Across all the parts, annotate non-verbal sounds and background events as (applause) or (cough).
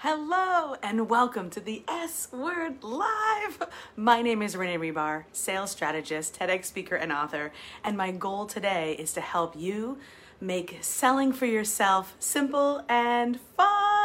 Hello and welcome to the S Word Live. My name is Renee Rebar, sales strategist, TEDx speaker, and author. And my goal today is to help you make selling for yourself simple and fun.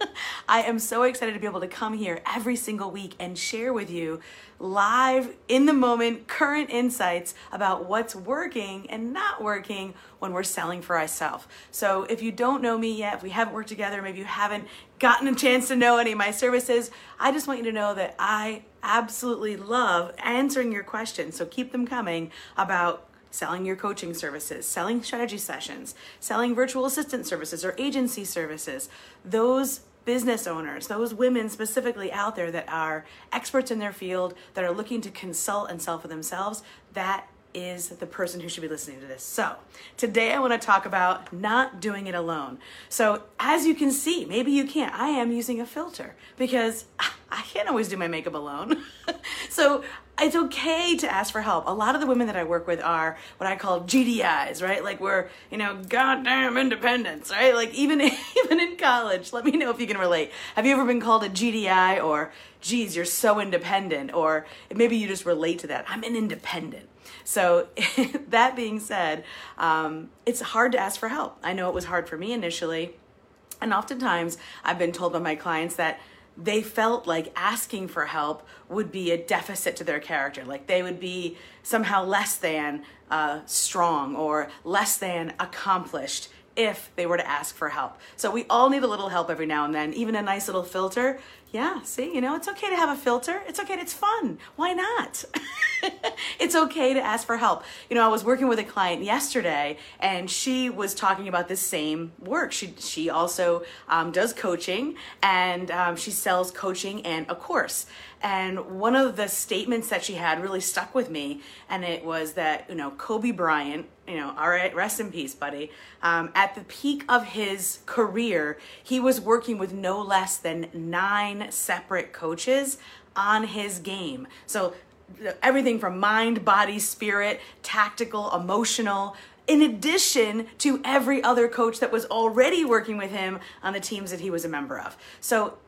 (laughs) I am so excited to be able to come here every single week and share with you live, in the moment, current insights about what's working and not working when we're selling for ourselves. So if you don't know me yet, if we haven't worked together, maybe you haven't gotten a chance to know any of my services, I just want you to know that I absolutely love answering your questions. So keep them coming about selling your coaching services, selling strategy sessions, selling virtual assistant services or agency services. Those business owners, those women specifically out there that are experts in their field, that are looking to consult and sell for themselves, that is the person who should be listening to this. So, today I want to talk about not doing it alone. So, as you can see, maybe you can't, I am using a filter because (laughs) I can't always do my makeup alone. (laughs) so, it's okay to ask for help. A lot of the women that I work with are what I call GDIs, right? Like we're, you know, goddamn independence, right? Like even (laughs) even in college. Let me know if you can relate. Have you ever been called a GDI or geez, you're so independent or maybe you just relate to that. I'm an independent. So (laughs) that being said, um, it's hard to ask for help. I know it was hard for me initially. And oftentimes I've been told by my clients that they felt like asking for help would be a deficit to their character. Like they would be somehow less than uh, strong or less than accomplished if they were to ask for help. So we all need a little help every now and then, even a nice little filter. Yeah, see, you know, it's okay to have a filter. It's okay, it's fun. Why not? (laughs) (laughs) it's okay to ask for help. You know, I was working with a client yesterday and she was talking about this same work. She, she also um, does coaching and um, she sells coaching and a course. And one of the statements that she had really stuck with me, and it was that, you know, Kobe Bryant, you know, all right, rest in peace, buddy. Um, at the peak of his career, he was working with no less than nine separate coaches on his game. So everything from mind, body, spirit, tactical, emotional, in addition to every other coach that was already working with him on the teams that he was a member of. So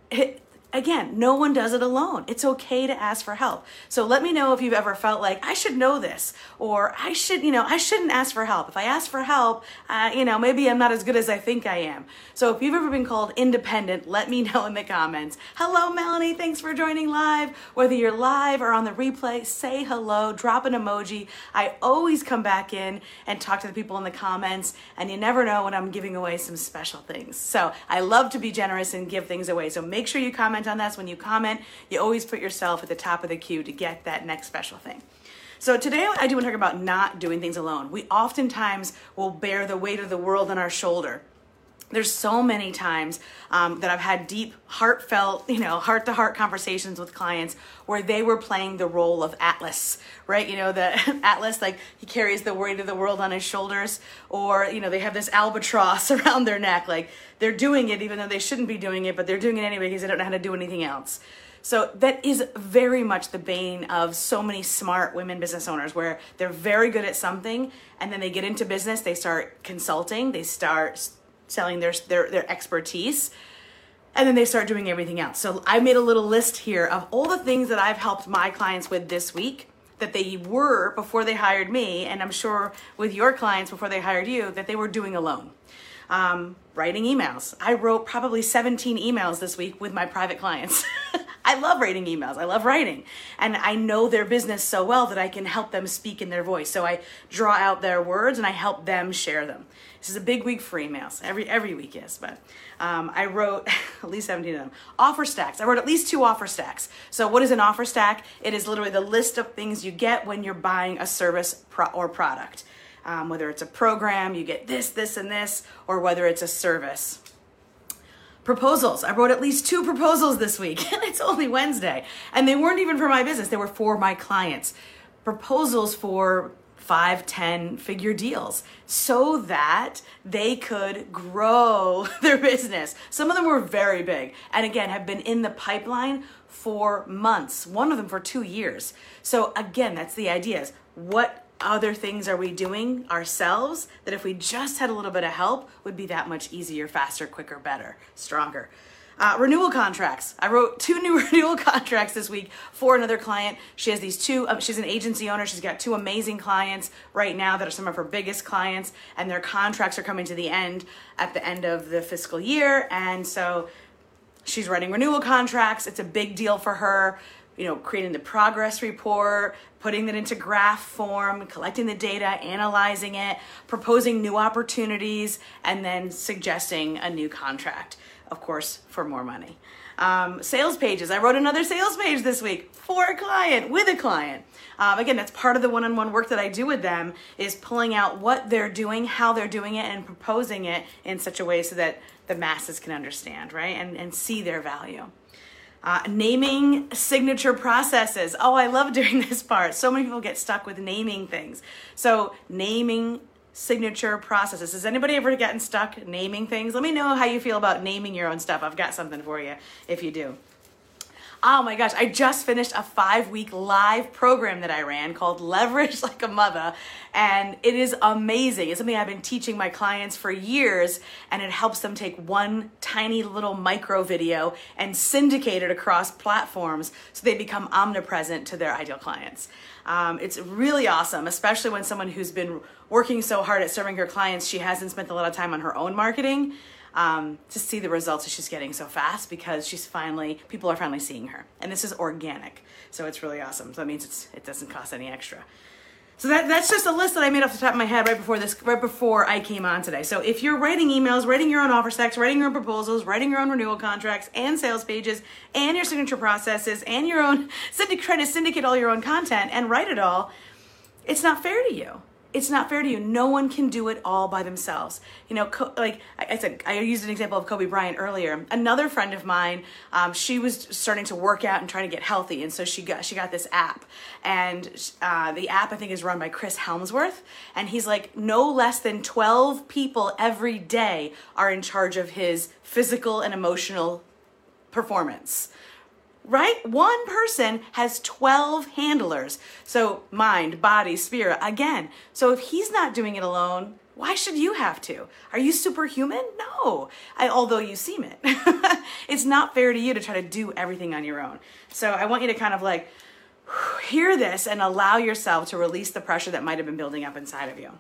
again, no one does it alone. It's okay to ask for help. So let me know if you've ever felt like I should know this or I should, you know, I shouldn't ask for help. If I ask for help, uh, you know, maybe I'm not as good as I think I am. So if you've ever been called independent, let me (laughs) know in the comments. Hello, Melanie. Thanks for joining live. Whether you're live or on the replay, say hello, drop an emoji. I always come back in and talk to the people in the comments, and you never know when I'm giving away some special things. So I love to be generous and give things away. So make sure you comment comment on this. When you comment, you always put yourself at the top of the queue to get that next special thing. So today I do want to talk about not doing things alone. We oftentimes will bear the weight of the world on our shoulder there's so many times um, that I've had deep, heartfelt, you know, heart to heart conversations with clients where they were playing the role of Atlas, right? You know, the (laughs) Atlas, like he carries the weight of the world on his shoulders, or, you know, they have this albatross (laughs) around their neck. Like they're doing it even though they shouldn't be doing it, but they're doing it anyway because they don't know how to do anything else. So that is very much the bane of so many smart women business owners where they're very good at something and then they get into business, they start consulting, they start selling their, their, their expertise. And then they start doing everything else. So I made a little list here of all the things that I've helped my clients with this week that they were before they hired me, and I'm sure with your clients before they hired you, that they were doing alone. Um, writing emails. I wrote probably 17 emails this week with my private clients. (laughs) I love writing emails. I love writing. And I know their business so well that I can help them speak in their voice. So I draw out their words and I help them share them. This is a big week for emails. Every every week is, but um, I wrote (laughs) at least 17 of them. Offer stacks. I wrote at least two offer stacks. So what is an offer stack? It is literally the list of things you get when you're buying a service pro- or product. Um, whether it's a program, you get this, this, and this, or whether it's a service proposals. I wrote at least two proposals this week, and (laughs) it's only Wednesday. And they weren't even for my business, they were for my clients. Proposals for five, ten figure deals so that they could grow (laughs) their business. Some of them were very big and again have been in the pipeline for months, one of them for two years. So again, that's the idea is what other things are we doing ourselves that if we just had a little bit of help would be that much easier, faster, quicker, better, stronger. Uh, renewal contracts. I wrote (laughs) two new (laughs) renewal contracts this week for another client. She has these two, um, she's an agency owner. She's got two amazing clients right now that are some of her biggest clients, and their contracts are coming to the end at the end of the fiscal year. And so she's writing renewal contracts. It's a big deal for her. You know, creating the progress report, putting it into graph form, collecting the data, analyzing it, proposing new opportunities, and then suggesting a new contract of course, for more money. Um, sales pages. I wrote another sales page this week for a client, with a client. Um, again, that's part of the one-on-one work that I do with them is pulling out what they're doing, how they're doing it, and proposing it in such a way so that the masses can understand, right? And, and see their value. Uh, naming signature processes. Oh, I love (laughs) doing this part. So many people get stuck with naming things. So, naming signature processes. Has anybody ever gotten stuck naming things? Let me know how you feel about naming your own stuff. I've got something for you if you do. Oh my gosh, I just finished a five week live program that I ran called Leverage (laughs) Like a Mother, and it is amazing. It's something I've been teaching my clients for years, and it helps them take one tiny little micro video and syndicate it across platforms so they become omnipresent to their ideal clients. Um, it's really awesome, especially when someone who's been working so hard at serving her clients, she hasn't spent a lot of time on her own marketing um, to see the results that she's getting so fast because she's finally people are finally seeing her, and this is organic, so it's really awesome. So that means it's it doesn't cost any extra. So that, that's just a list that I made off the top of my head right before this, right before I came on today. So if you're writing emails, writing your own offer stacks, writing your own proposals, writing your own renewal contracts and sales pages and your signature processes and your own (laughs) syndicate, trying to syndicate all your own content and write it all, it's not fair to you it's not fair to you. No one can do it all by themselves. You know, like I said, I used an example of Kobe Bryant earlier. Another friend of mine, um, she was starting to work out and trying to get healthy, and so she got she got this app, and uh, the app I think is run by Chris Hemsworth, and he's like no less than twelve people every day are in charge of his physical and emotional performance right? One person has 12 handlers. So mind, body, spirit, again. So if he's not doing it alone, why should you have to? Are you superhuman? No. I, although you seem it. (laughs) it's not fair to you to try to do everything on your own. So I want you to kind of like hear this and allow yourself to release the pressure that might have been building up inside of you.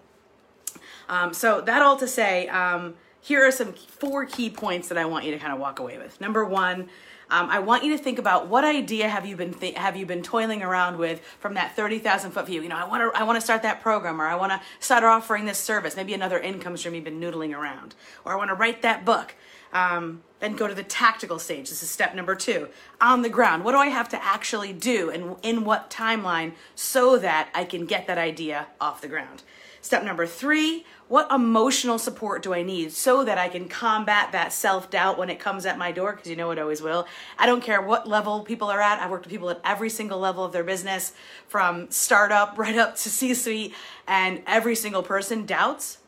Um, so that all to say, um, here are some four key points that I want you to kind of walk away with. Number one, um, I want you to think about what idea have you been th- have you been toiling around with from that thirty thousand foot view. You know, I want to I want to start that program, or I want to start offering this service. Maybe another income stream you've been noodling around, or I want to write that book. Um, then go to the tactical stage. This is step number two. On the ground, what do I have to actually do, and in what timeline, so that I can get that idea off the ground? Step number three, what emotional support do I need so that I can combat that self doubt when it comes at my door? Because you know it always will. I don't care what level people are at. I work with people at every single level of their business, from startup right up to C suite, and every single person doubts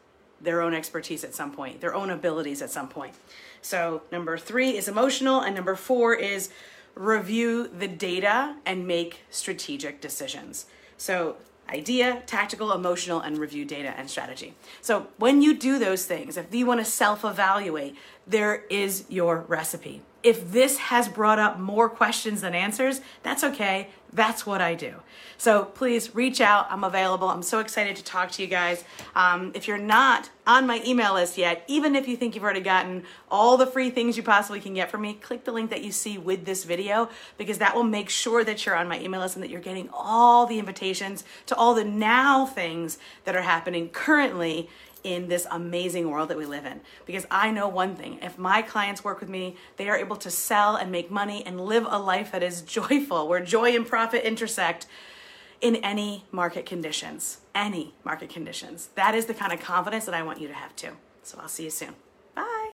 their own expertise at some point, their own abilities at some point. So, number three is emotional, and number four is review the data and make strategic decisions. So, idea, tactical, emotional, and review data and strategy. So when you do those things, if you want to self evaluate, there is your recipe. If this has brought up more questions than answers, that's okay. That's what I do. So please reach out. I'm available. I'm so excited to talk to you guys. Um, if you're not on my email list yet, even if you think you've already gotten all the free things you possibly can get from me, click the link that you see with this video because that will make sure that you're on my email list and that you're getting all the invitations to all the now things that are happening currently in this amazing world that we live in. Because I know one thing if my clients work with me, they are able to sell and make money and live a life that is (laughs) joyful, where joy and profit intersect in any market conditions. Any market conditions. That is the kind of confidence that I want you to have too. So I'll see you soon.